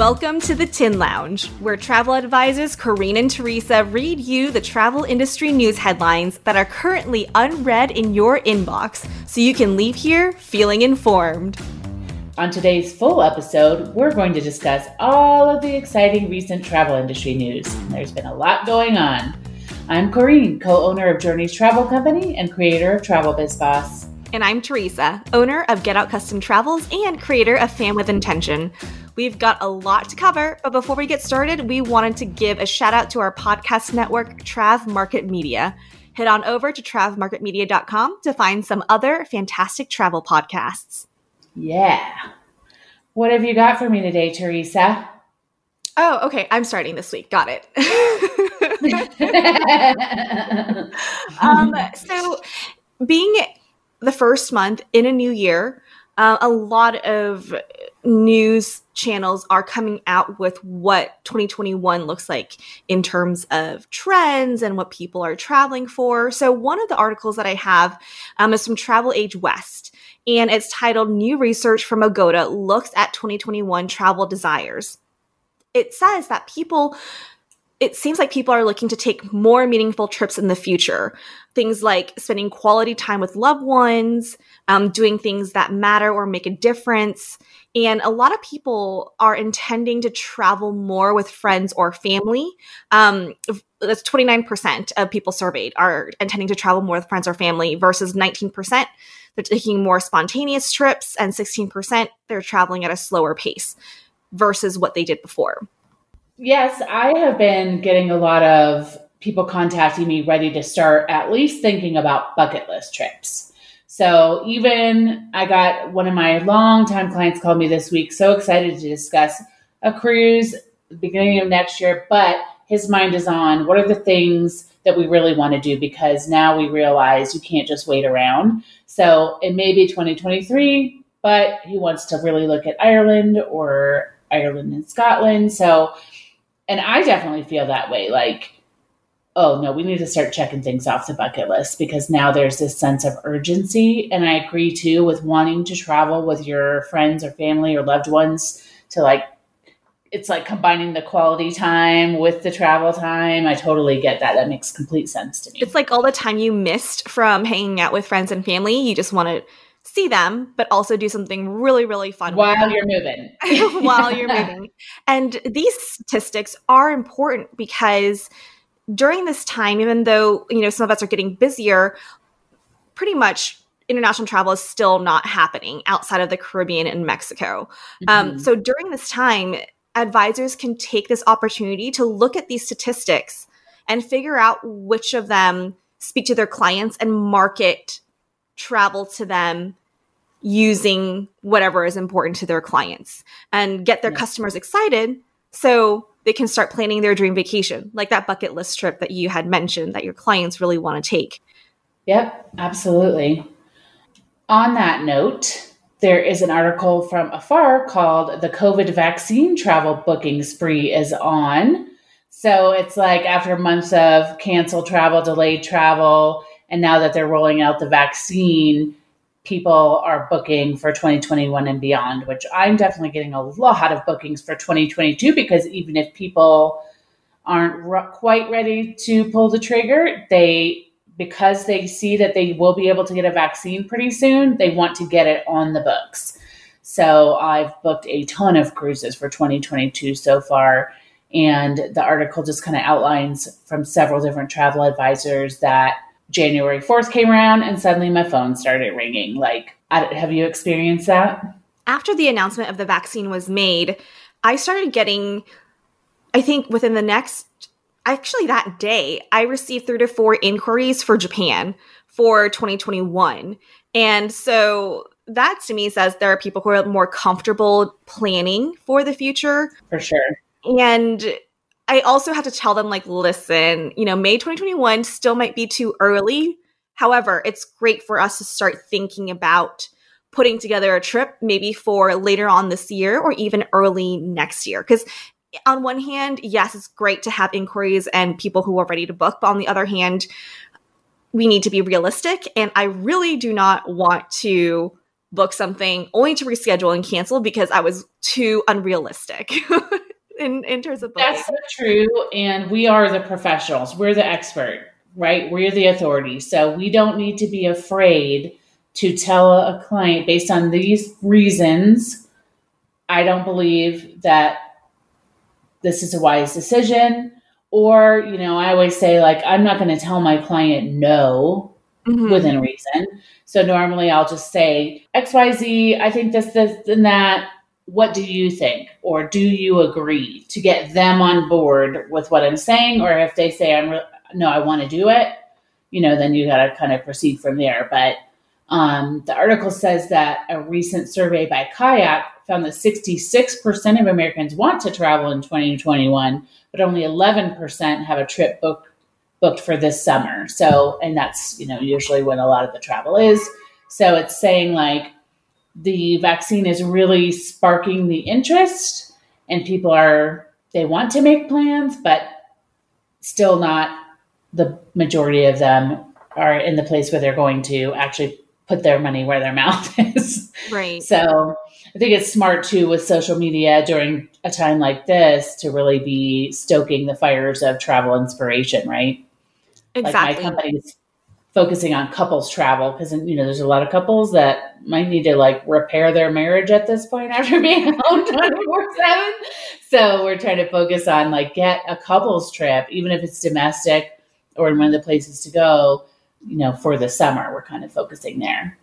Welcome to the Tin Lounge, where travel advisors Corrine and Teresa read you the travel industry news headlines that are currently unread in your inbox so you can leave here feeling informed. On today's full episode, we're going to discuss all of the exciting recent travel industry news. There's been a lot going on. I'm Corrine, co owner of Journeys Travel Company and creator of Travel Biz Boss. And I'm Teresa, owner of Get Out Custom Travels and creator of Fan with Intention. We've got a lot to cover, but before we get started, we wanted to give a shout out to our podcast network, Trav Market Media. Head on over to travmarketmedia.com to find some other fantastic travel podcasts. Yeah. What have you got for me today, Teresa? Oh, okay. I'm starting this week. Got it. um, so, being the first month in a new year, uh, a lot of news channels are coming out with what 2021 looks like in terms of trends and what people are traveling for. So, one of the articles that I have um, is from Travel Age West, and it's titled New Research from Agoda Looks at 2021 Travel Desires. It says that people it seems like people are looking to take more meaningful trips in the future. Things like spending quality time with loved ones, um, doing things that matter or make a difference. And a lot of people are intending to travel more with friends or family. Um, that's 29% of people surveyed are intending to travel more with friends or family versus 19%. They're taking more spontaneous trips, and 16% they're traveling at a slower pace versus what they did before. Yes, I have been getting a lot of people contacting me ready to start at least thinking about bucket list trips. So even I got one of my longtime clients called me this week, so excited to discuss a cruise beginning of next year, but his mind is on what are the things that we really want to do because now we realize you can't just wait around. So it may be 2023, but he wants to really look at Ireland or Ireland and Scotland. So and I definitely feel that way. Like, oh no, we need to start checking things off the bucket list because now there's this sense of urgency. And I agree too with wanting to travel with your friends or family or loved ones to like, it's like combining the quality time with the travel time. I totally get that. That makes complete sense to me. It's like all the time you missed from hanging out with friends and family. You just want to see them, but also do something really, really fun while you're moving. while you're moving. And these statistics are important because during this time, even though, you know, some of us are getting busier, pretty much international travel is still not happening outside of the Caribbean and Mexico. Um, mm-hmm. Um, so during this time, advisors can take this opportunity to look at these statistics and figure out which of them speak to their clients and market travel to them using whatever is important to their clients and get their customers excited so they can start planning their dream vacation, like that bucket list trip that you had mentioned that your clients really want to take. Yep, absolutely. On that note, there is an article from Afar called The COVID Vaccine Travel Booking Spree is On. So it's like after months of canceled travel, delayed travel, and now that they're rolling out the vaccine, people are booking for 2021 and beyond, which I'm definitely getting a lot of bookings for 2022 because even if people aren't quite ready to pull the trigger, they because they see that they will be able to get a vaccine pretty soon, they want to get it on the books. So I've booked a ton of cruises for 2022 so far. And the article just kind of outlines from several different travel advisors that January 4th came around and suddenly my phone started ringing. Like, have you experienced that? After the announcement of the vaccine was made, I started getting, I think within the next, actually that day, I received three to four inquiries for Japan for 2021. And so that to me says there are people who are more comfortable planning for the future. For sure. And I also had to tell them, like, listen, you know, May 2021 still might be too early. However, it's great for us to start thinking about putting together a trip maybe for later on this year or even early next year. Because on one hand, yes, it's great to have inquiries and people who are ready to book. But on the other hand, we need to be realistic. And I really do not want to book something only to reschedule and cancel because I was too unrealistic. in, in terms of booking. That's so true. And we are the professionals. We're the expert, right? We're the authority. So we don't need to be afraid to tell a client based on these reasons, I don't believe that this is a wise decision. Or, you know, I always say, like, I'm not going to tell my client no mm-hmm. within reason. So normally I'll just say, XYZ, I think this, this, and that. What do you think? Or do you agree to get them on board with what I'm saying? Or if they say, I'm, re- no, I want to do it, you know, then you got to kind of proceed from there. But um, the article says that a recent survey by Kayak found that 66% of Americans want to travel in 2021, but only 11% have a trip booked booked for this summer. So, and that's, you know, usually when a lot of the travel is. So it's saying like the vaccine is really sparking the interest and people are, they want to make plans, but still not the majority of them are in the place where they're going to actually put their money where their mouth is. Right. So I think it's smart too with social media during a time like this to really be stoking the fires of travel inspiration, right? Exactly. Like my company's focusing on couples travel because you know there's a lot of couples that might need to like repair their marriage at this point after being home 24 7 so we're trying to focus on like get a couples trip even if it's domestic or in one of the places to go you know, for the summer. We're kind of focusing there.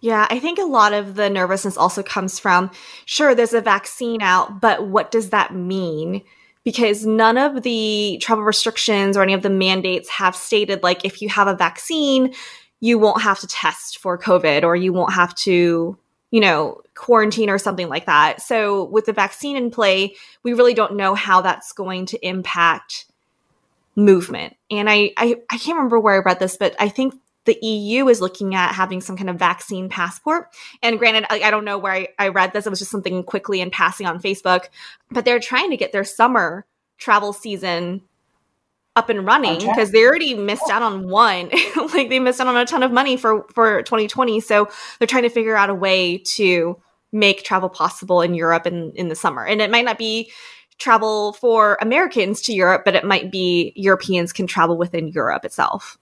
Yeah, I think a lot of the nervousness also comes from sure, there's a vaccine out, but what does that mean? Because none of the travel restrictions or any of the mandates have stated, like, if you have a vaccine, you won't have to test for COVID or you won't have to, you know, quarantine or something like that. So, with the vaccine in play, we really don't know how that's going to impact movement. And I, I, I can't remember where I read this, but I think the EU is looking at having some kind of vaccine passport. And granted, I, I don't know where I, I, read this. It was just something quickly and passing on Facebook. But they're trying to get their summer travel season up and running because they already missed out on one. like they missed out on a ton of money for for 2020. So they're trying to figure out a way to make travel possible in Europe in in the summer. And it might not be travel for Americans to Europe, but it might be Europeans can travel within Europe itself.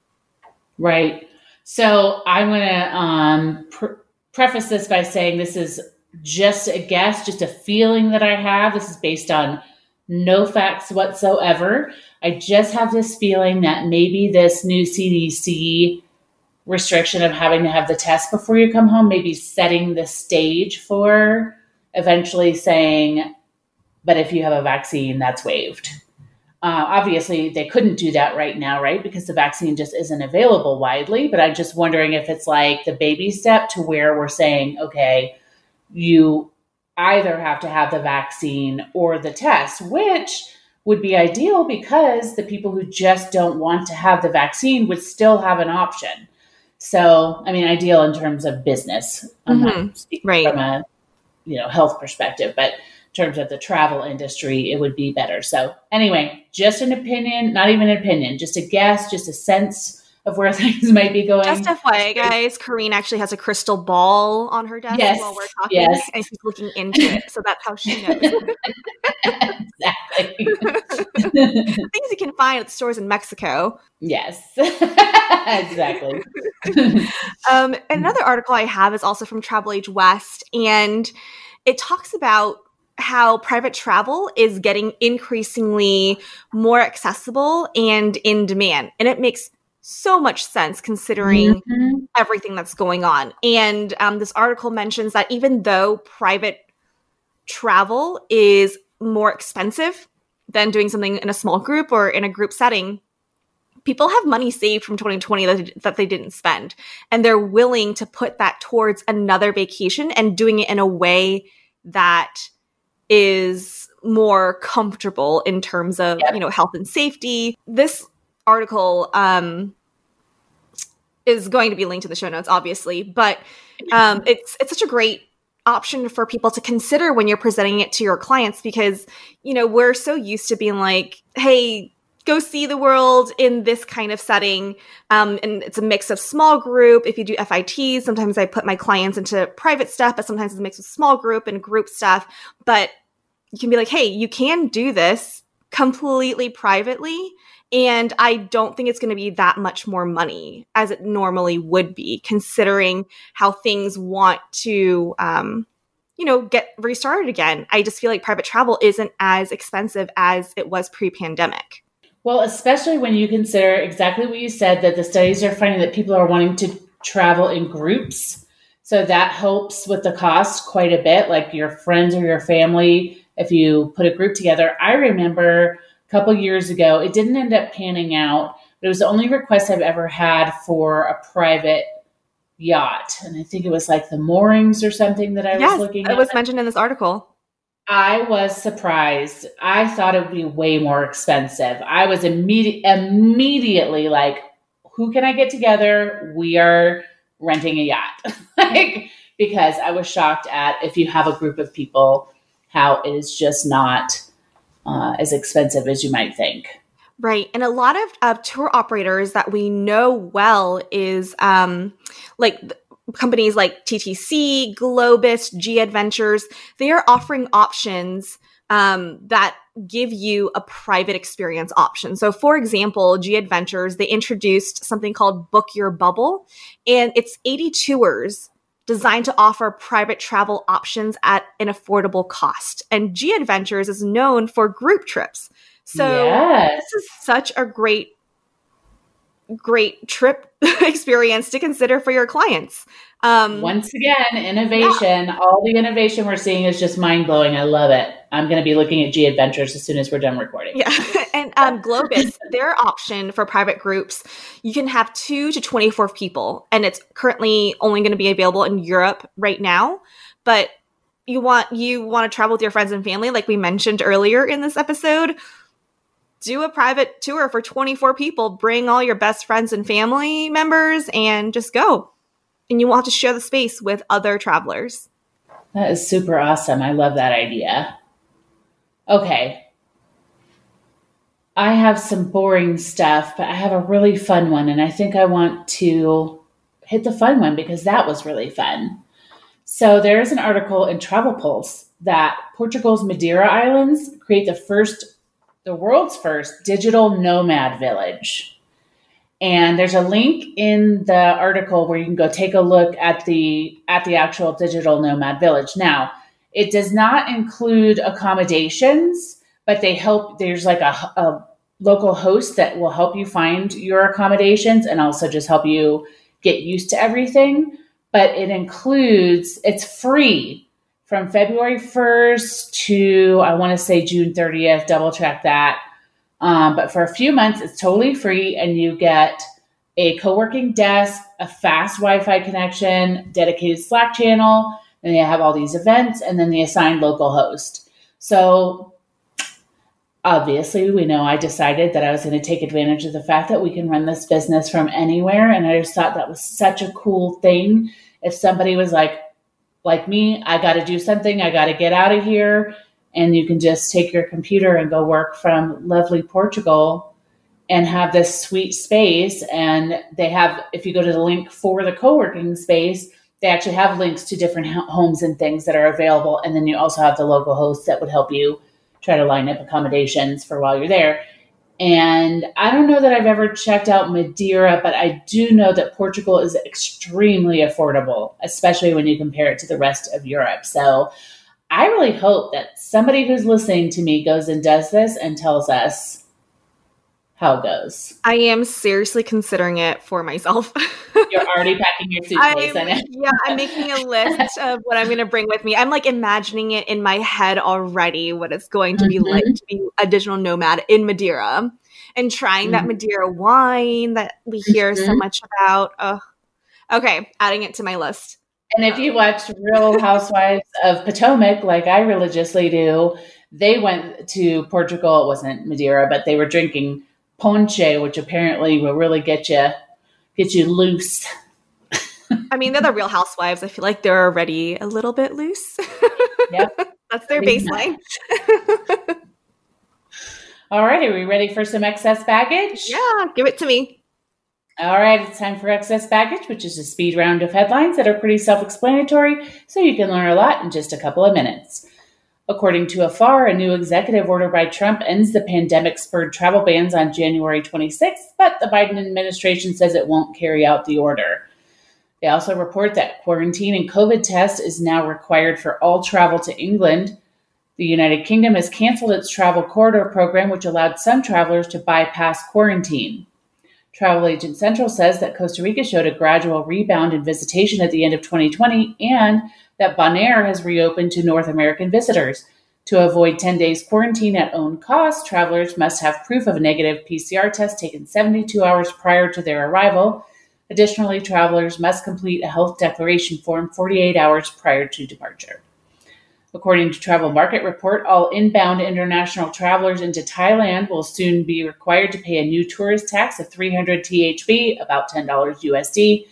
Right. So I'm going to um, pre- preface this by saying this is just a guess, just a feeling that I have. This is based on no facts whatsoever. I just have this feeling that maybe this new CDC restriction of having to have the test before you come home, maybe setting the stage for eventually saying, but if you have a vaccine, that's waived. Uh, obviously, they couldn't do that right now, right? Because the vaccine just isn't available widely. But I'm just wondering if it's like the baby step to where we're saying, okay, you either have to have the vaccine or the test, which would be ideal because the people who just don't want to have the vaccine would still have an option. So, I mean, ideal in terms of business. Mm-hmm. right. from a you know health perspective, but terms of the travel industry, it would be better. So, anyway, just an opinion, not even an opinion, just a guess, just a sense of where things might be going. Just FYI, guys, Corrine actually has a crystal ball on her desk yes, while we're talking, yes. and she's looking into it. So that's how she knows. exactly. Things you can find at the stores in Mexico. Yes, exactly. um, another article I have is also from Travel Age West, and it talks about how private travel is getting increasingly more accessible and in demand. And it makes so much sense considering mm-hmm. everything that's going on. And um, this article mentions that even though private travel is more expensive than doing something in a small group or in a group setting, people have money saved from 2020 that, that they didn't spend. And they're willing to put that towards another vacation and doing it in a way that is more comfortable in terms of yep. you know health and safety this article um is going to be linked in the show notes obviously but um it's it's such a great option for people to consider when you're presenting it to your clients because you know we're so used to being like hey go see the world in this kind of setting. Um, and it's a mix of small group. If you do FITs, sometimes I put my clients into private stuff, but sometimes it's a mix of small group and group stuff. But you can be like, hey, you can do this completely privately. And I don't think it's going to be that much more money as it normally would be, considering how things want to, um, you know, get restarted again. I just feel like private travel isn't as expensive as it was pre pandemic. Well, especially when you consider exactly what you said that the studies are finding that people are wanting to travel in groups. So that helps with the cost quite a bit, like your friends or your family, if you put a group together. I remember a couple years ago, it didn't end up panning out, but it was the only request I've ever had for a private yacht. And I think it was like the moorings or something that I yes, was looking at. It was mentioned in this article. I was surprised. I thought it would be way more expensive. I was immediate, immediately like, who can I get together? We are renting a yacht. like, because I was shocked at if you have a group of people, how it is just not uh, as expensive as you might think. Right. And a lot of, of tour operators that we know well is um, like companies like TTC, Globus, G Adventures, they are offering options um, that give you a private experience option. So, for example, G Adventures, they introduced something called Book Your Bubble, and it's 80 tours designed to offer private travel options at an affordable cost. And G Adventures is known for group trips. So, yes. this is such a great great trip experience to consider for your clients. Um, Once again, innovation. Yeah. All the innovation we're seeing is just mind blowing. I love it. I'm going to be looking at G Adventures as soon as we're done recording. Yeah. and um, Globus, their option for private groups, you can have two to 24 people. And it's currently only going to be available in Europe right now. But you want you want to travel with your friends and family like we mentioned earlier in this episode do a private tour for 24 people, bring all your best friends and family members, and just go. And you won't have to share the space with other travelers. That is super awesome. I love that idea. Okay. I have some boring stuff, but I have a really fun one, and I think I want to hit the fun one because that was really fun. So, there's an article in Travel Pulse that Portugal's Madeira Islands create the first the world's first digital nomad village. And there's a link in the article where you can go take a look at the at the actual digital nomad village. Now, it does not include accommodations, but they help there's like a, a local host that will help you find your accommodations and also just help you get used to everything. But it includes it's free from February 1st to I want to say June 30th. Double check that. Um, but for a few months, it's totally free, and you get a co working desk, a fast Wi Fi connection, dedicated Slack channel, and they have all these events, and then the assigned local host. So obviously, we know I decided that I was going to take advantage of the fact that we can run this business from anywhere. And I just thought that was such a cool thing. If somebody was like, like me, I got to do something, I got to get out of here. And you can just take your computer and go work from lovely Portugal and have this sweet space. And they have, if you go to the link for the co working space, they actually have links to different homes and things that are available. And then you also have the local hosts that would help you try to line up accommodations for while you're there. And I don't know that I've ever checked out Madeira, but I do know that Portugal is extremely affordable, especially when you compare it to the rest of Europe. So I really hope that somebody who's listening to me goes and does this and tells us how it goes. I am seriously considering it for myself. You're already packing your suitcase. I'm, yeah, I'm making a list of what I'm going to bring with me. I'm like imagining it in my head already what it's going to be mm-hmm. like to be a digital nomad in Madeira and trying mm-hmm. that Madeira wine that we hear mm-hmm. so much about. Oh, okay, adding it to my list. And if you watch Real Housewives of Potomac, like I religiously do, they went to Portugal. It wasn't Madeira, but they were drinking poncha, which apparently will really get you get you loose. I mean, they're the Real Housewives. I feel like they're already a little bit loose. Yep, that's their baseline. All right, are we ready for some excess baggage? Yeah, give it to me. All right, it's time for excess baggage, which is a speed round of headlines that are pretty self explanatory, so you can learn a lot in just a couple of minutes. According to Afar, a new executive order by Trump ends the pandemic spurred travel bans on January 26th, but the Biden administration says it won't carry out the order. They also report that quarantine and COVID test is now required for all travel to England. The United Kingdom has canceled its travel corridor program, which allowed some travelers to bypass quarantine. Travel Agent Central says that Costa Rica showed a gradual rebound in visitation at the end of 2020 and that Bonaire has reopened to North American visitors. To avoid 10 days quarantine at own cost, travelers must have proof of a negative PCR test taken 72 hours prior to their arrival Additionally, travelers must complete a health declaration form 48 hours prior to departure. According to Travel Market Report, all inbound international travelers into Thailand will soon be required to pay a new tourist tax of 300 THB, about $10 USD.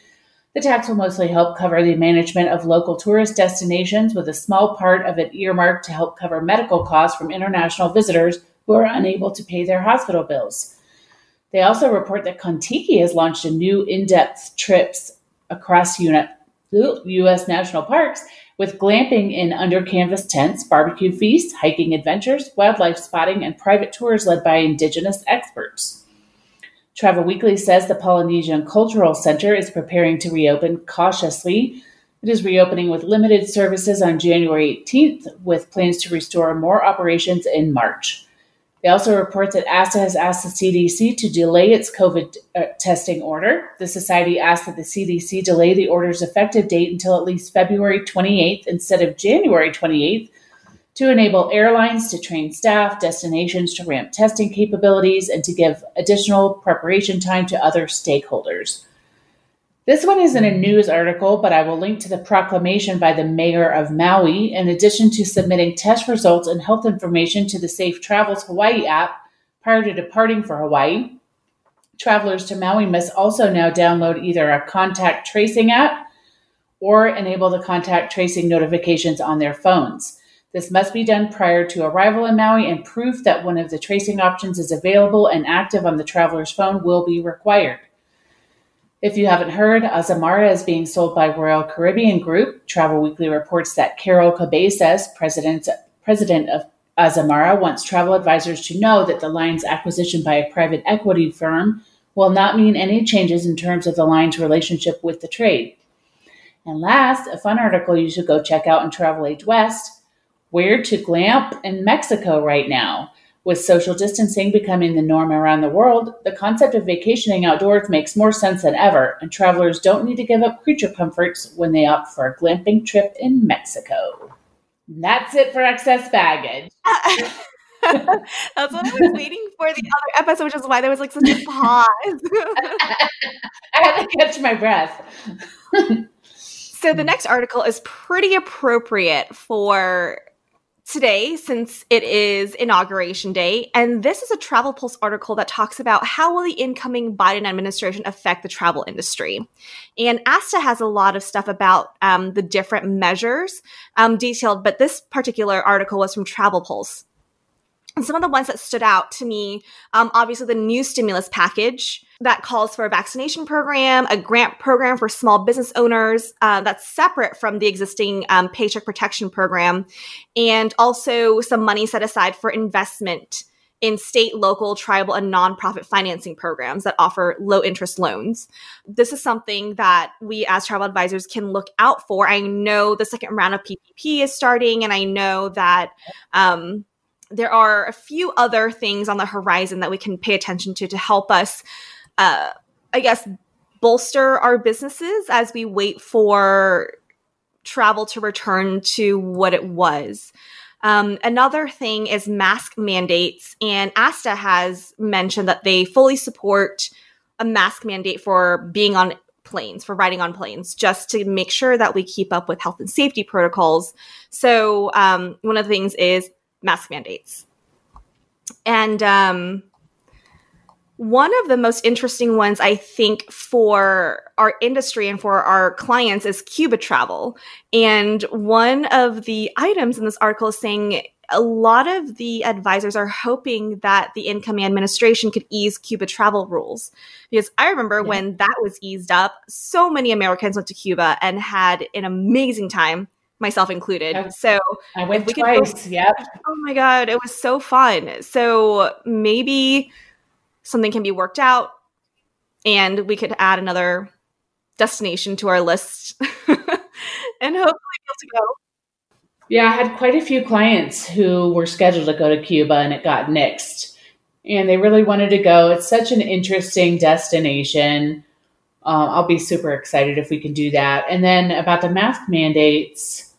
The tax will mostly help cover the management of local tourist destinations, with a small part of it earmarked to help cover medical costs from international visitors who are unable to pay their hospital bills. They also report that Contiki has launched a new in-depth trips across U.S. national parks with glamping in under canvas tents, barbecue feasts, hiking adventures, wildlife spotting, and private tours led by indigenous experts. Travel Weekly says the Polynesian Cultural Center is preparing to reopen cautiously. It is reopening with limited services on January 18th, with plans to restore more operations in March. They also report that ASA has asked the CDC to delay its COVID uh, testing order. The society asked that the CDC delay the order's effective date until at least February 28th instead of January 28th to enable airlines to train staff, destinations to ramp testing capabilities, and to give additional preparation time to other stakeholders. This one isn't a news article, but I will link to the proclamation by the mayor of Maui. In addition to submitting test results and health information to the Safe Travels Hawaii app prior to departing for Hawaii, travelers to Maui must also now download either a contact tracing app or enable the contact tracing notifications on their phones. This must be done prior to arrival in Maui, and proof that one of the tracing options is available and active on the traveler's phone will be required. If you haven't heard, Azamara is being sold by Royal Caribbean Group. Travel Weekly reports that Carol Cabezas, president, president of Azamara, wants travel advisors to know that the line's acquisition by a private equity firm will not mean any changes in terms of the line's relationship with the trade. And last, a fun article you should go check out in Travel Age West Where to Glamp in Mexico right now. With social distancing becoming the norm around the world, the concept of vacationing outdoors makes more sense than ever, and travelers don't need to give up creature comforts when they opt for a glamping trip in Mexico. And that's it for excess baggage. That's what I was waiting for the other episode, which is why there was like such a pause. I had to catch my breath. so the next article is pretty appropriate for today since it is inauguration day and this is a travel pulse article that talks about how will the incoming biden administration affect the travel industry. And asta has a lot of stuff about um, the different measures um, detailed but this particular article was from travel pulse some of the ones that stood out to me um, obviously the new stimulus package that calls for a vaccination program, a grant program for small business owners uh, that's separate from the existing um, paycheck protection program, and also some money set aside for investment in state, local, tribal, and nonprofit financing programs that offer low interest loans. This is something that we as travel advisors can look out for. I know the second round of PPP is starting, and I know that. Um, there are a few other things on the horizon that we can pay attention to to help us uh, I guess, bolster our businesses as we wait for travel to return to what it was. Um, another thing is mask mandates, and ASTA has mentioned that they fully support a mask mandate for being on planes, for riding on planes, just to make sure that we keep up with health and safety protocols. So, um, one of the things is mask mandates. And um, one of the most interesting ones, I think, for our industry and for our clients is Cuba travel. And one of the items in this article is saying a lot of the advisors are hoping that the incoming administration could ease Cuba travel rules. Because I remember yeah. when that was eased up, so many Americans went to Cuba and had an amazing time, myself included. I, so I went twice. Go, yep. Oh my God, it was so fun. So maybe something can be worked out and we could add another destination to our list and hopefully be able to go. Yeah, I had quite a few clients who were scheduled to go to Cuba and it got nixed. And they really wanted to go. It's such an interesting destination. Uh, I'll be super excited if we can do that. And then about the mask mandates,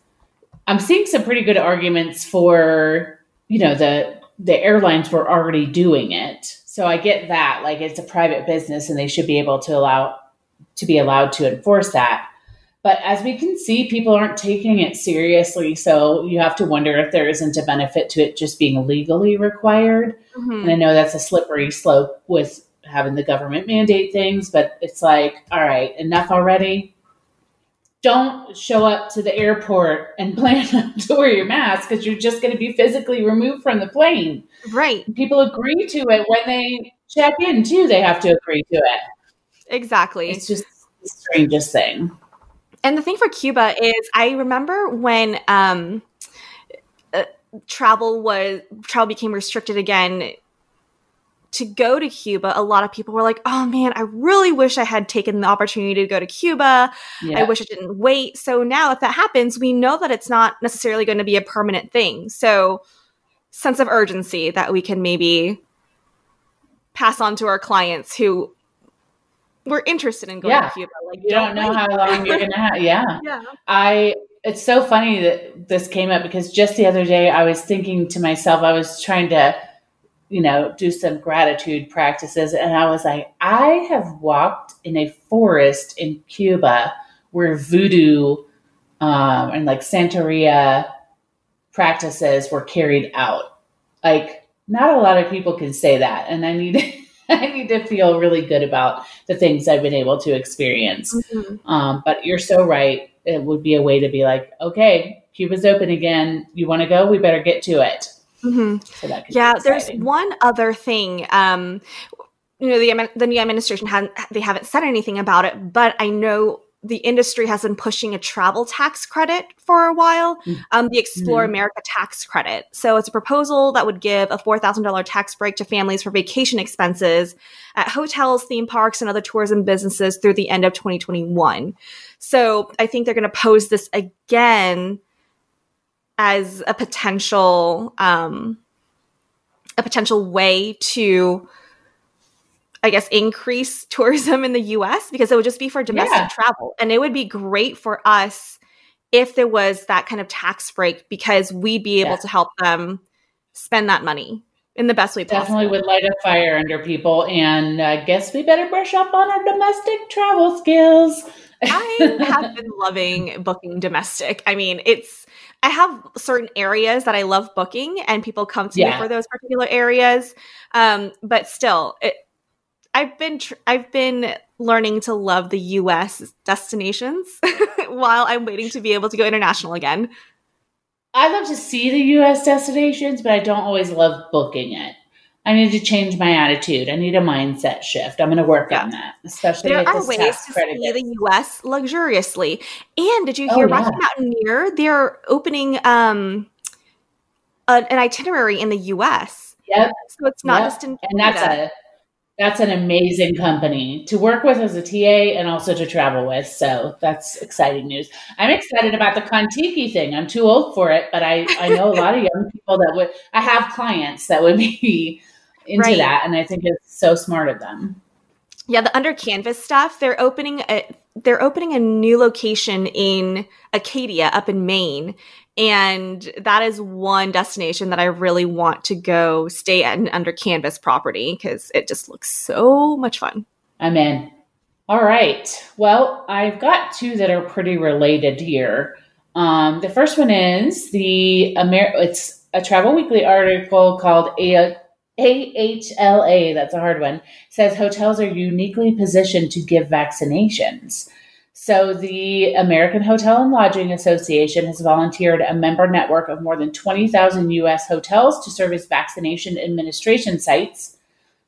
I'm seeing some pretty good arguments for, you know, the the airlines were already doing it. So I get that. Like it's a private business and they should be able to allow to be allowed to enforce that. But as we can see, people aren't taking it seriously. So you have to wonder if there isn't a benefit to it just being legally required. Mm-hmm. And I know that's a slippery slope with having the government mandate things, but it's like, all right, enough already. Don't show up to the airport and plan to wear your mask because you're just going to be physically removed from the plane. Right. People agree to it when they check in, too. They have to agree to it. Exactly. It's just the strangest thing and the thing for Cuba is, I remember when um, uh, travel was travel became restricted again. To go to Cuba, a lot of people were like, "Oh man, I really wish I had taken the opportunity to go to Cuba. Yeah. I wish I didn't wait." So now, if that happens, we know that it's not necessarily going to be a permanent thing. So, sense of urgency that we can maybe pass on to our clients who we're interested in going yeah. to Cuba. Like, you don't, don't know how long you're gonna have. Yeah. yeah. I. It's so funny that this came up because just the other day I was thinking to myself, I was trying to, you know, do some gratitude practices, and I was like, I have walked in a forest in Cuba where voodoo um, and like Santeria practices were carried out. Like, not a lot of people can say that, and I need. I need to feel really good about the things I've been able to experience. Mm-hmm. Um, but you're so right. It would be a way to be like, okay, Cuba's open again. You want to go? We better get to it. Mm-hmm. So yeah, there's one other thing. Um, you know, the the new administration hasn't they haven't said anything about it, but I know the industry has been pushing a travel tax credit for a while, mm. um, the Explore mm-hmm. America tax credit. So it's a proposal that would give a $4,000 tax break to families for vacation expenses at hotels, theme parks, and other tourism businesses through the end of 2021. So I think they're going to pose this again as a potential um, a potential way to I guess, increase tourism in the US because it would just be for domestic yeah. travel. And it would be great for us if there was that kind of tax break because we'd be able yeah. to help them spend that money in the best way possible. Definitely would light a fire under people. And I guess we better brush up on our domestic travel skills. I have been loving booking domestic. I mean, it's, I have certain areas that I love booking and people come to yeah. me for those particular areas. Um, but still, it, I've been tr- I've been learning to love the U.S. destinations while I'm waiting to be able to go international again. I love to see the U.S. destinations, but I don't always love booking it. I need to change my attitude. I need a mindset shift. I'm going to work yeah. on that, especially there are ways to see the U.S. luxuriously. And did you hear oh, Rocky Mountaineer? They're opening um, an, an, itinerary in the U.S. Yep. So it's not yep. just in Canada. and that's a that's an amazing company to work with as a TA and also to travel with. So that's exciting news. I'm excited about the Contiki thing. I'm too old for it, but I, I know a lot of young people that would, I have clients that would be into right. that. And I think it's so smart of them. Yeah. The under canvas stuff, they're opening a, they're opening a new location in Acadia up in Maine and that is one destination that I really want to go stay at an under canvas property because it just looks so much fun. I'm in. All right. Well, I've got two that are pretty related here. Um, the first one is the Amer- it's a Travel Weekly article called a- AHLA, that's a hard one, says hotels are uniquely positioned to give vaccinations. So, the American Hotel and Lodging Association has volunteered a member network of more than 20,000 U.S. hotels to serve as vaccination administration sites,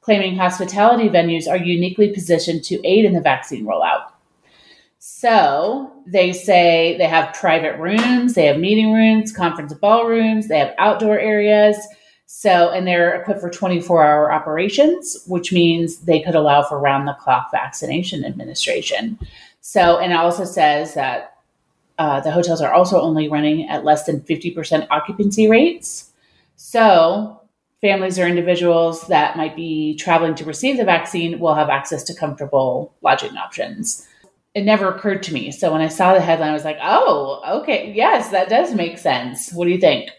claiming hospitality venues are uniquely positioned to aid in the vaccine rollout. So, they say they have private rooms, they have meeting rooms, conference ballrooms, they have outdoor areas. So, and they're equipped for 24 hour operations, which means they could allow for round the clock vaccination administration. So, and it also says that uh, the hotels are also only running at less than 50% occupancy rates. So, families or individuals that might be traveling to receive the vaccine will have access to comfortable lodging options. It never occurred to me. So, when I saw the headline, I was like, oh, okay, yes, that does make sense. What do you think?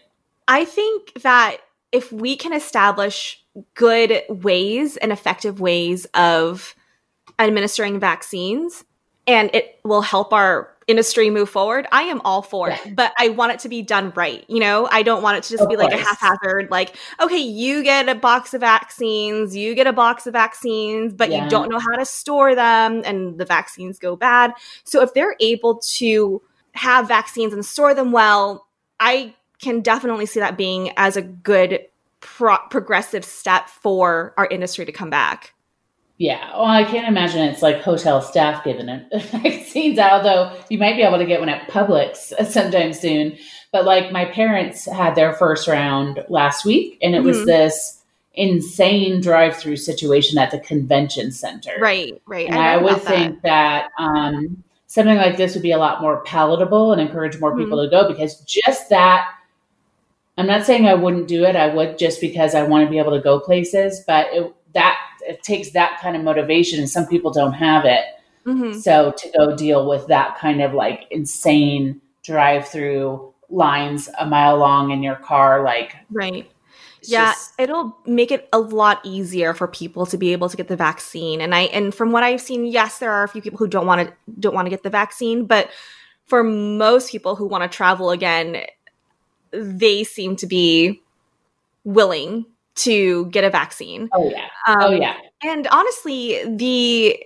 I think that if we can establish good ways and effective ways of administering vaccines, and it will help our industry move forward, I am all for it. But I want it to be done right. You know, I don't want it to just of be like a haphazard, like, okay, you get a box of vaccines, you get a box of vaccines, but yeah. you don't know how to store them and the vaccines go bad. So if they're able to have vaccines and store them well, I can definitely see that being as a good pro- progressive step for our industry to come back. Yeah, well, I can't imagine it's like hotel staff giving it vaccines out, although you might be able to get one at Publix sometime soon. But like my parents had their first round last week, and it mm-hmm. was this insane drive-through situation at the convention center. Right, right. And I, I would think that, that um, something like this would be a lot more palatable and encourage more mm-hmm. people to go because just that. I'm not saying I wouldn't do it. I would just because I want to be able to go places, but it, that it takes that kind of motivation and some people don't have it mm-hmm. so to go deal with that kind of like insane drive through lines a mile long in your car like right yeah just, it'll make it a lot easier for people to be able to get the vaccine and i and from what i've seen yes there are a few people who don't want to don't want to get the vaccine but for most people who want to travel again they seem to be willing to get a vaccine. Oh yeah. Um, oh yeah. And honestly, the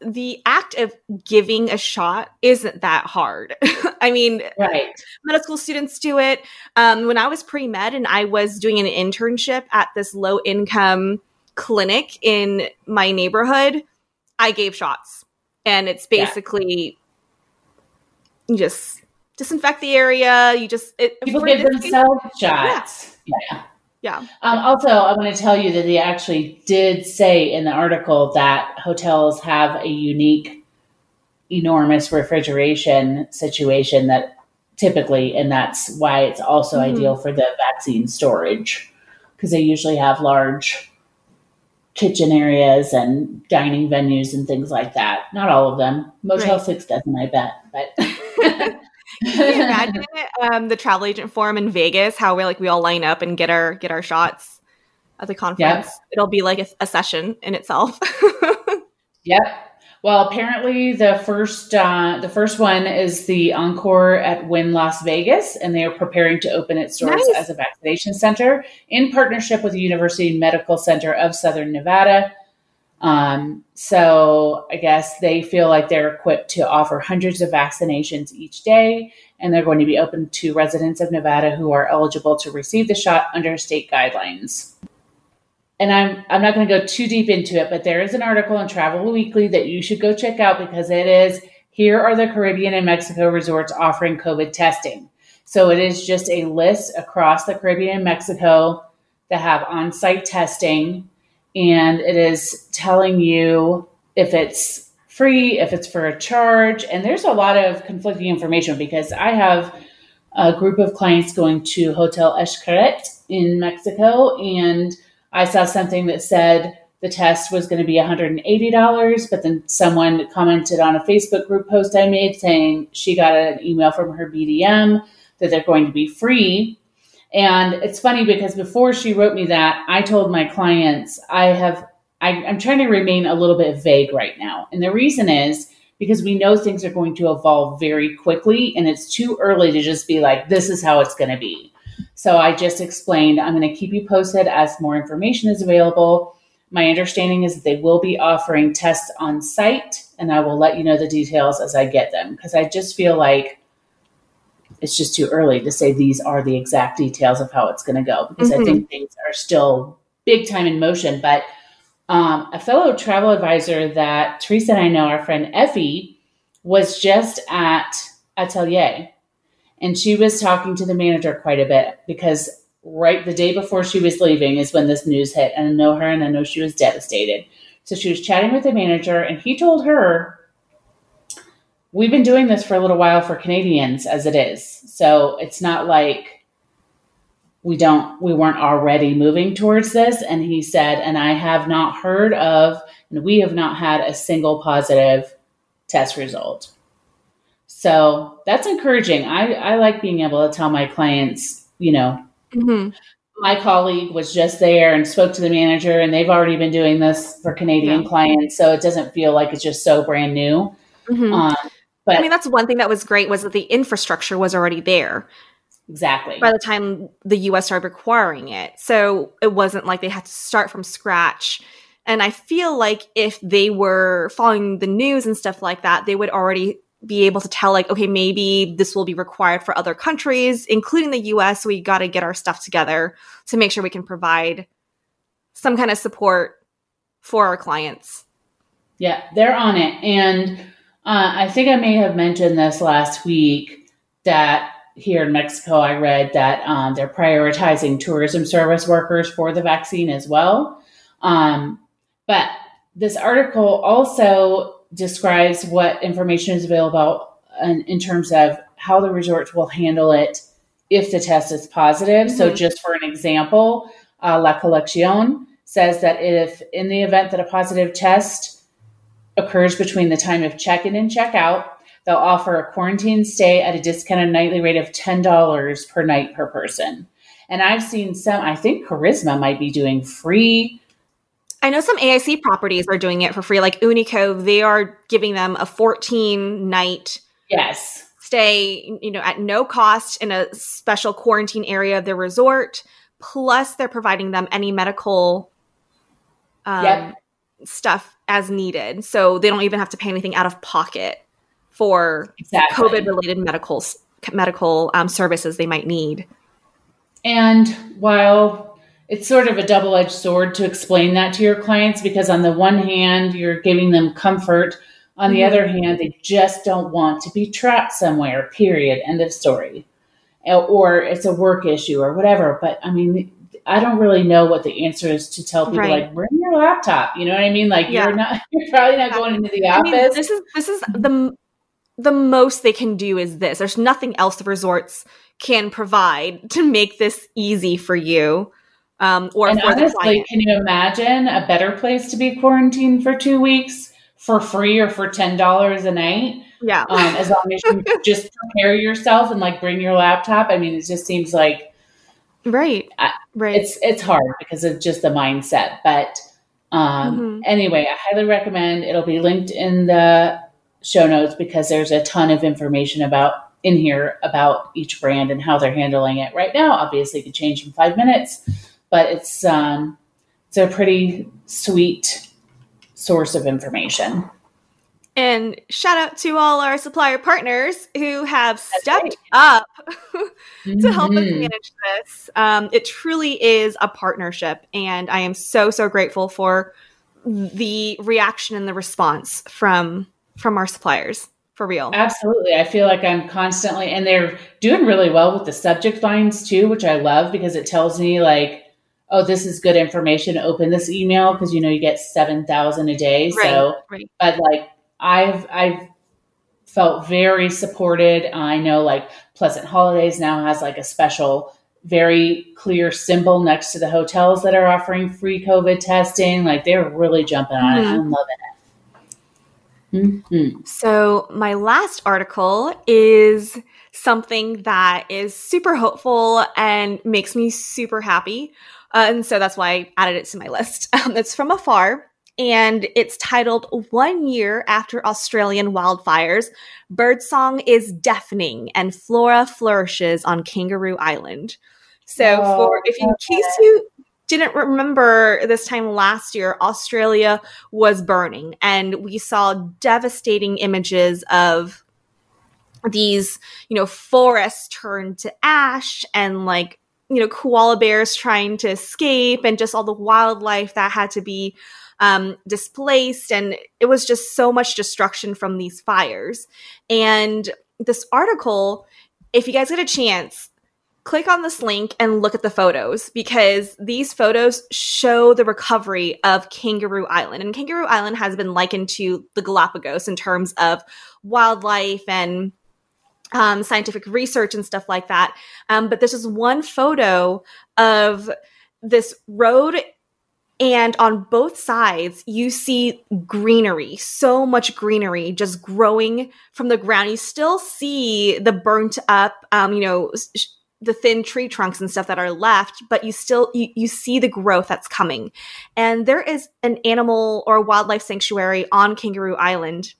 the act of giving a shot isn't that hard. I mean, right. medical students do it. Um, when I was pre med and I was doing an internship at this low income clinic in my neighborhood, I gave shots. And it's basically yeah. just disinfect the area. You just it, people give themselves shots. Yeah. yeah. Yeah. Um, also, I want to tell you that they actually did say in the article that hotels have a unique, enormous refrigeration situation that typically, and that's why it's also mm-hmm. ideal for the vaccine storage because they usually have large kitchen areas and dining venues and things like that. Not all of them. Motel right. 6 doesn't, I bet. But imagine it? um, the travel agent forum in Vegas? How we like we all line up and get our get our shots at the conference. Yep. It'll be like a, a session in itself. yep. Well, apparently the first uh, the first one is the Encore at Wynn Las Vegas, and they are preparing to open its doors nice. as a vaccination center in partnership with the University Medical Center of Southern Nevada. Um, so I guess they feel like they're equipped to offer hundreds of vaccinations each day, and they're going to be open to residents of Nevada who are eligible to receive the shot under state guidelines. And I'm I'm not going to go too deep into it, but there is an article in Travel Weekly that you should go check out because it is here are the Caribbean and Mexico resorts offering COVID testing. So it is just a list across the Caribbean and Mexico that have on-site testing and it is telling you if it's free, if it's for a charge. And there's a lot of conflicting information because I have a group of clients going to Hotel Xcaret in Mexico, and I saw something that said the test was going to be $180, but then someone commented on a Facebook group post I made saying she got an email from her BDM that they're going to be free. And it's funny because before she wrote me that, I told my clients I have I, I'm trying to remain a little bit vague right now. And the reason is because we know things are going to evolve very quickly and it's too early to just be like, this is how it's going to be. So I just explained, I'm going to keep you posted as more information is available. My understanding is that they will be offering tests on site and I will let you know the details as I get them because I just feel like it's just too early to say these are the exact details of how it's going to go because mm-hmm. I think things are still big time in motion. But um, a fellow travel advisor that Teresa and I know, our friend Effie, was just at Atelier and she was talking to the manager quite a bit because right the day before she was leaving is when this news hit. And I know her and I know she was devastated. So she was chatting with the manager and he told her, We've been doing this for a little while for Canadians as it is. So it's not like we don't we weren't already moving towards this. And he said, and I have not heard of and we have not had a single positive test result. So that's encouraging. I, I like being able to tell my clients, you know, mm-hmm. my colleague was just there and spoke to the manager, and they've already been doing this for Canadian yeah. clients. So it doesn't feel like it's just so brand new. Mm-hmm. Um, but I mean, that's one thing that was great was that the infrastructure was already there. Exactly. By the time the US started requiring it. So it wasn't like they had to start from scratch. And I feel like if they were following the news and stuff like that, they would already be able to tell like okay maybe this will be required for other countries including the us we got to get our stuff together to make sure we can provide some kind of support for our clients yeah they're on it and uh, i think i may have mentioned this last week that here in mexico i read that um, they're prioritizing tourism service workers for the vaccine as well um, but this article also describes what information is available in, in terms of how the resorts will handle it if the test is positive. Mm-hmm. So, just for an example, uh, La Coleccion says that if in the event that a positive test occurs between the time of check in and check out, they'll offer a quarantine stay at a discounted nightly rate of $10 per night per person. And I've seen some, I think Karisma might be doing free I know some AIC properties are doing it for free. Like Unico, they are giving them a 14 night yes stay, you know, at no cost in a special quarantine area of their resort. Plus, they're providing them any medical um, yep. Stuff as needed, so they don't even have to pay anything out of pocket for exactly. COVID related medical medical um, services they might need. And while it's sort of a double edged sword to explain that to your clients because, on the one hand, you're giving them comfort. On the mm-hmm. other hand, they just don't want to be trapped somewhere, period. End of story. Or it's a work issue or whatever. But I mean, I don't really know what the answer is to tell people right. like bring your laptop. You know what I mean? Like yeah. you're not you're probably not going into the office. I mean, this is this is the the most they can do is this. There's nothing else the resorts can provide to make this easy for you um, or and honestly, can you imagine a better place to be quarantined for two weeks for free or for ten dollars a night? Yeah, um, as long as you just prepare yourself and like bring your laptop. I mean, it just seems like right, uh, right. It's it's hard because of just the mindset. But um, mm-hmm. anyway, I highly recommend. It'll be linked in the show notes because there's a ton of information about in here about each brand and how they're handling it right now. Obviously, it could change in five minutes but it's um, it's a pretty sweet source of information. And shout out to all our supplier partners who have That's stepped right. up to help us mm-hmm. manage this. Um, it truly is a partnership, and I am so so grateful for the reaction and the response from from our suppliers for real. Absolutely. I feel like I'm constantly and they're doing really well with the subject lines too, which I love because it tells me like oh, this is good information. Open this email because you know you get seven thousand a day. Right, so, right. but like I've I've felt very supported. I know like Pleasant Holidays now has like a special, very clear symbol next to the hotels that are offering free COVID testing. Like they're really jumping on mm-hmm. it. I'm loving it. Mm-hmm. So, my last article is something that is super hopeful and makes me super happy. Uh, and so that's why I added it to my list. Um, it's from AFAR and it's titled One Year After Australian Wildfires, Birdsong is Deafening and Flora Flourishes on Kangaroo Island. So, oh, for if in case you didn't remember this time last year, Australia was burning, and we saw devastating images of these, you know, forests turned to ash and like, you know, koala bears trying to escape and just all the wildlife that had to be um, displaced. And it was just so much destruction from these fires. And this article, if you guys get a chance, click on this link and look at the photos because these photos show the recovery of Kangaroo Island. And Kangaroo Island has been likened to the Galapagos in terms of wildlife and um, scientific research and stuff like that. Um, but this is one photo of this road and on both sides, you see greenery, so much greenery just growing from the ground. You still see the burnt up, um, you know, sh- the thin tree trunks and stuff that are left, but you still you, you see the growth that's coming. And there is an animal or wildlife sanctuary on Kangaroo Island.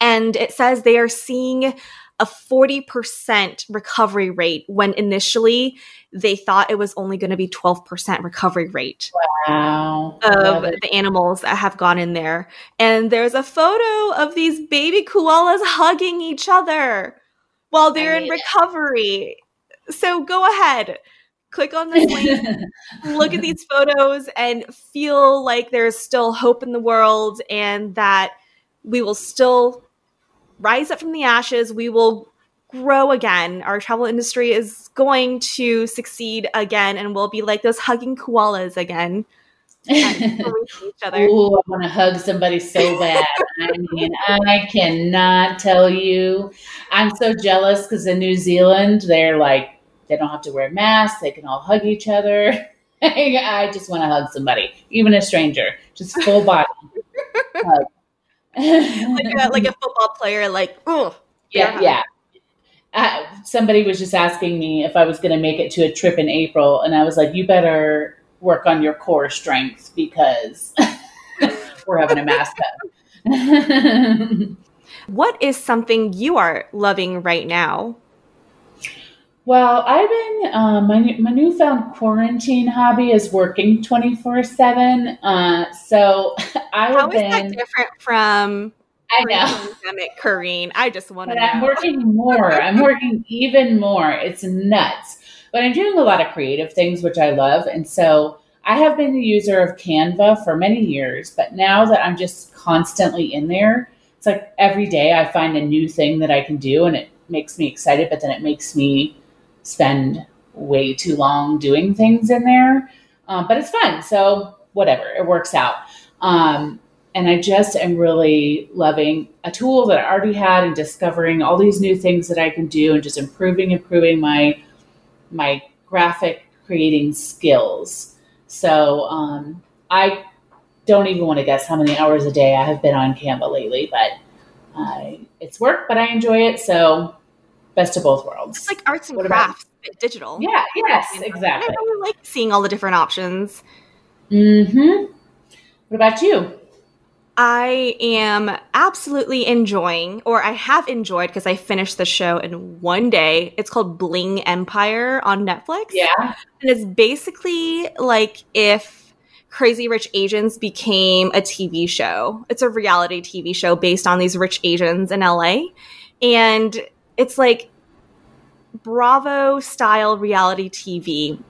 And it says they are seeing a 40% recovery rate when initially they thought it was only going to be 12% recovery rate wow. of the animals that have gone in there. And there's a photo of these baby koalas hugging each other while they're in recovery. So go ahead, click on this link, look at these photos, and feel like there's still hope in the world and that we will still rise up from the ashes. We will grow again. Our travel industry is going to succeed again, and we'll be like those hugging koalas again. each other. Ooh, I want to hug somebody so bad. I mean, I cannot tell you. I'm so jealous because in New Zealand, they're like, they don't have to wear masks. They can all hug each other. I just want to hug somebody, even a stranger, just full body hug. Like, a, like a football player, like, oh, yeah, yeah. Uh, somebody was just asking me if I was going to make it to a trip in April, and I was like, "You better work on your core strength because we're having a mask what is something you are loving right now? Well, I've been uh, my my newfound quarantine hobby is working twenty four seven. Uh, so I have been that different from I know pandemic, Corrine. I just want to. I'm working more. I'm working even more. It's nuts, but I'm doing a lot of creative things, which I love, and so. I have been a user of Canva for many years, but now that I'm just constantly in there, it's like every day I find a new thing that I can do and it makes me excited, but then it makes me spend way too long doing things in there. Um, but it's fun. So whatever, it works out. Um, and I just am really loving a tool that I already had and discovering all these new things that I can do and just improving, improving my my graphic creating skills. So um, I don't even want to guess how many hours a day I have been on Canva lately, but uh, it's work, but I enjoy it. So best of both worlds. It's like arts and what crafts, but digital. Yeah, yes, exactly. I really like seeing all the different options. Mm-hmm. What about you? I am absolutely enjoying, or I have enjoyed because I finished the show in one day. It's called Bling Empire on Netflix. Yeah. And it's basically like if Crazy Rich Asians became a TV show. It's a reality TV show based on these rich Asians in LA. And it's like Bravo style reality TV,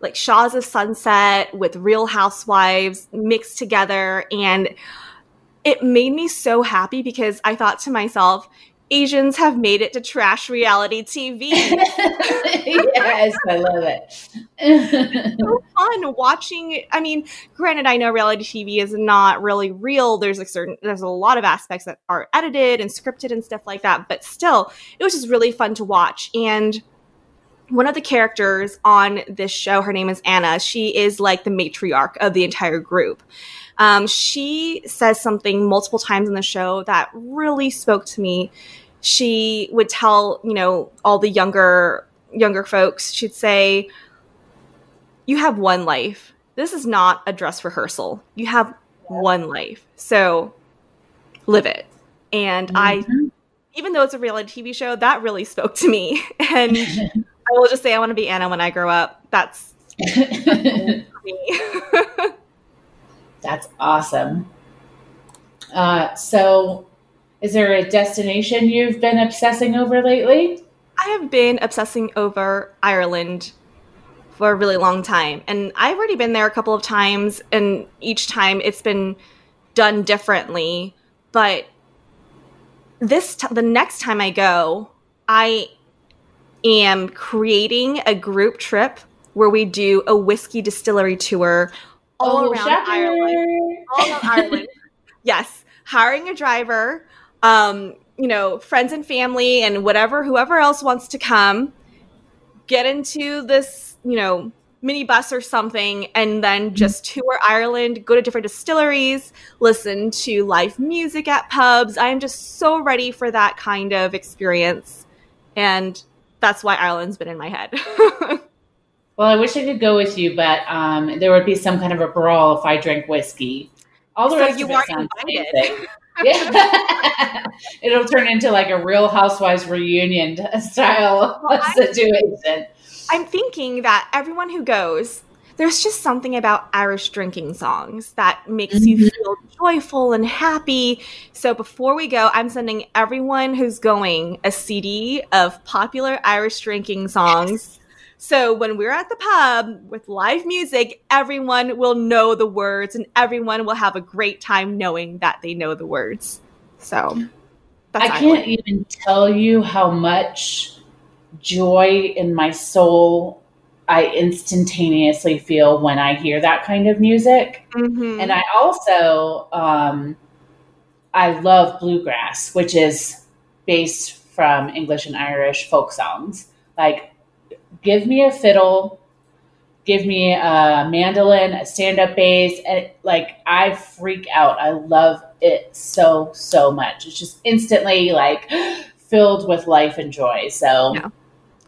like Shahs of Sunset with Real Housewives mixed together. And it made me so happy because I thought to myself, Asians have made it to trash reality TV. yes, I love it. it's so fun watching. I mean, granted, I know reality TV is not really real. There's a certain, there's a lot of aspects that are edited and scripted and stuff like that. But still, it was just really fun to watch. And one of the characters on this show, her name is Anna. She is like the matriarch of the entire group. Um, she says something multiple times in the show that really spoke to me. She would tell, you know, all the younger younger folks, she'd say, "You have one life. This is not a dress rehearsal. You have one life. So live it." And mm-hmm. I even though it's a reality TV show, that really spoke to me. And I will just say I want to be Anna when I grow up. That's, that's me. That's awesome. Uh, so, is there a destination you've been obsessing over lately? I have been obsessing over Ireland for a really long time. And I've already been there a couple of times, and each time it's been done differently. But this, t- the next time I go, I am creating a group trip where we do a whiskey distillery tour all oh, around Ireland. All around Ireland. Yes, hiring a driver, um, you know, friends and family, and whatever, whoever else wants to come, get into this, you know, minibus or something, and then just tour Ireland, go to different distilleries, listen to live music at pubs. I am just so ready for that kind of experience. And that's why Ireland's been in my head. well, I wish I could go with you, but um, there would be some kind of a brawl if I drank whiskey. All the so rest you of it sounds invited. yeah. It'll turn into like a real housewives reunion style well, situation. I'm thinking that everyone who goes, there's just something about Irish drinking songs that makes mm-hmm. you feel joyful and happy. So before we go, I'm sending everyone who's going a CD of popular Irish drinking songs. Yes. So when we're at the pub with live music, everyone will know the words and everyone will have a great time knowing that they know the words. So I can't even tell you how much joy in my soul I instantaneously feel when I hear that kind of music. Mm-hmm. And I also, um, I love bluegrass, which is based from English and Irish folk songs. Like, give me a fiddle, give me a mandolin, a stand up bass, and like, I freak out. I love it so, so much. It's just instantly like filled with life and joy. So, yeah.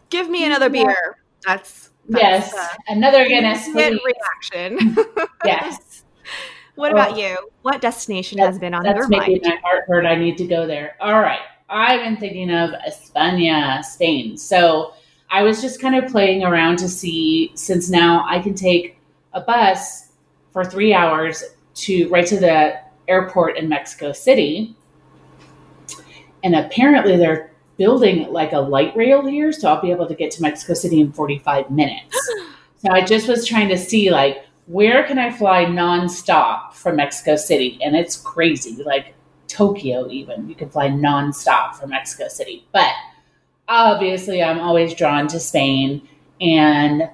give me another beer. That's yes, uh, another Guinness reaction. yes. What about oh, you? What destination has been on that's your making mind? my heart hurt. I need to go there. All right. I've been thinking of España, Spain. So I was just kind of playing around to see since now I can take a bus for three hours to right to the airport in Mexico City. And apparently they're building like a light rail here, so I'll be able to get to Mexico City in 45 minutes. so I just was trying to see like where can I fly nonstop from Mexico City? And it's crazy. Like Tokyo, even you can fly nonstop from Mexico City. But obviously, I'm always drawn to Spain, and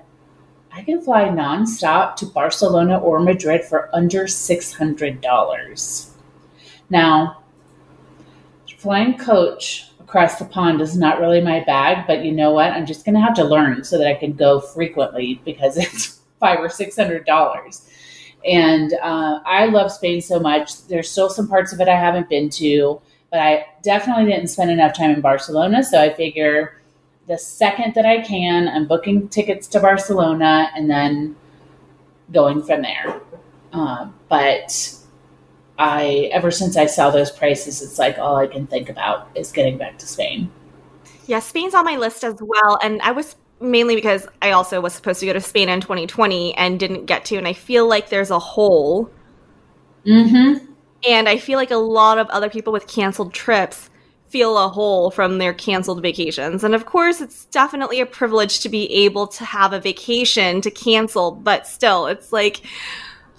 I can fly nonstop to Barcelona or Madrid for under $600. Now, flying coach across the pond is not really my bag, but you know what? I'm just going to have to learn so that I can go frequently because it's five or six hundred dollars. And uh, I love Spain so much. There's still some parts of it I haven't been to, but I definitely didn't spend enough time in Barcelona. So I figure the second that I can, I'm booking tickets to Barcelona and then going from there. Uh, but I ever since I saw those prices, it's like all I can think about is getting back to Spain. Yeah, Spain's on my list as well, and I was mainly because I also was supposed to go to Spain in 2020 and didn't get to, and I feel like there's a hole. Mm-hmm. And I feel like a lot of other people with canceled trips feel a hole from their canceled vacations. And of course, it's definitely a privilege to be able to have a vacation to cancel, but still, it's like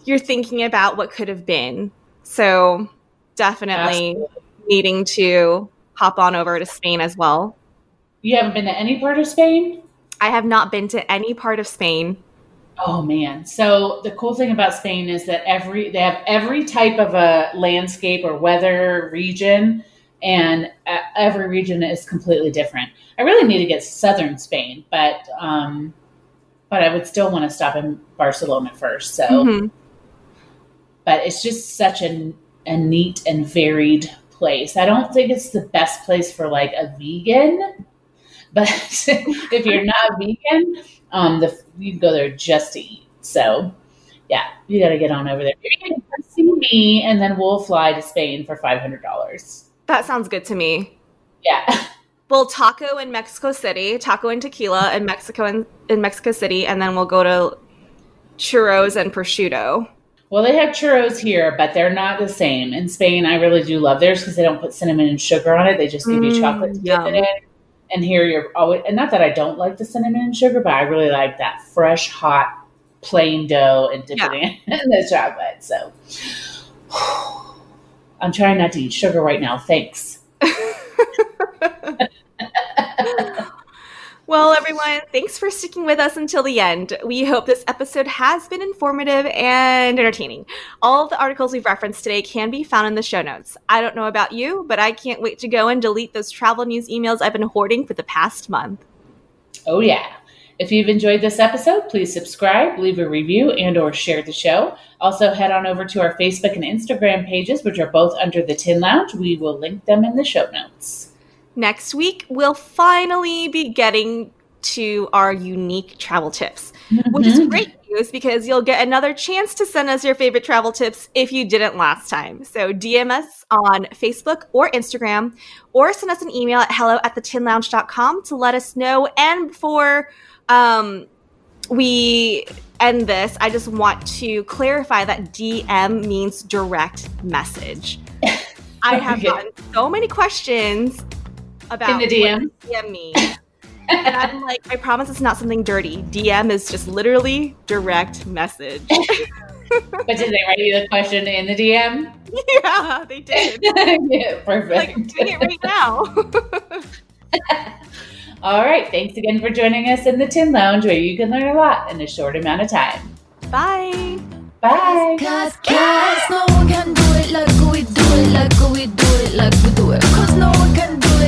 you're thinking about what could have been so definitely Absolutely. needing to hop on over to Spain as well. You haven't been to any part of Spain? I have not been to any part of Spain. Oh man. So the cool thing about Spain is that every they have every type of a landscape or weather region and every region is completely different. I really need to get southern Spain, but um but I would still want to stop in Barcelona first. So mm-hmm but it's just such a, a neat and varied place. I don't think it's the best place for like a vegan, but if you're not vegan, um, the, you go there just to eat. So, yeah, you got to get on over there. You can see me, and then we'll fly to Spain for five hundred dollars. That sounds good to me. Yeah. We'll taco in Mexico City, taco and tequila in Mexico in, in Mexico City, and then we'll go to churros and prosciutto. Well, they have churros here, but they're not the same. In Spain, I really do love theirs because they don't put cinnamon and sugar on it. They just give you Mm, chocolate to dip it in. And here you're always, and not that I don't like the cinnamon and sugar, but I really like that fresh, hot, plain dough and dip Yeah. it in the chocolate. So I'm trying not to eat sugar right now. Thanks. Well, everyone, thanks for sticking with us until the end. We hope this episode has been informative and entertaining. All of the articles we've referenced today can be found in the show notes. I don't know about you, but I can't wait to go and delete those travel news emails I've been hoarding for the past month. Oh yeah. If you've enjoyed this episode, please subscribe, leave a review, and or share the show. Also, head on over to our Facebook and Instagram pages, which are both under the Tin Lounge. We will link them in the show notes. Next week, we'll finally be getting to our unique travel tips, which is Mhm. great news because you'll get another chance to send us your favorite travel tips if you didn't last time. So DM us on Facebook or Instagram, or send us an email at hello at thetinlounge.com to let us know. And before um, we end this, I just want to clarify that DM means direct message. I have gotten so many questions about In the DM? what does DM mean. and I'm like, I promise it's not something dirty. DM is just literally direct message. But did they write you the question in the DM? yeah, they did. yeah, Like, perfect. doing it right now. All right. Thanks again for joining us in the Tin Lounge, where you can learn a lot in a short amount of time. Bye. Bye. Cause, cause no one can do it like we do it, like we do it, like we do it. Cause no one can do it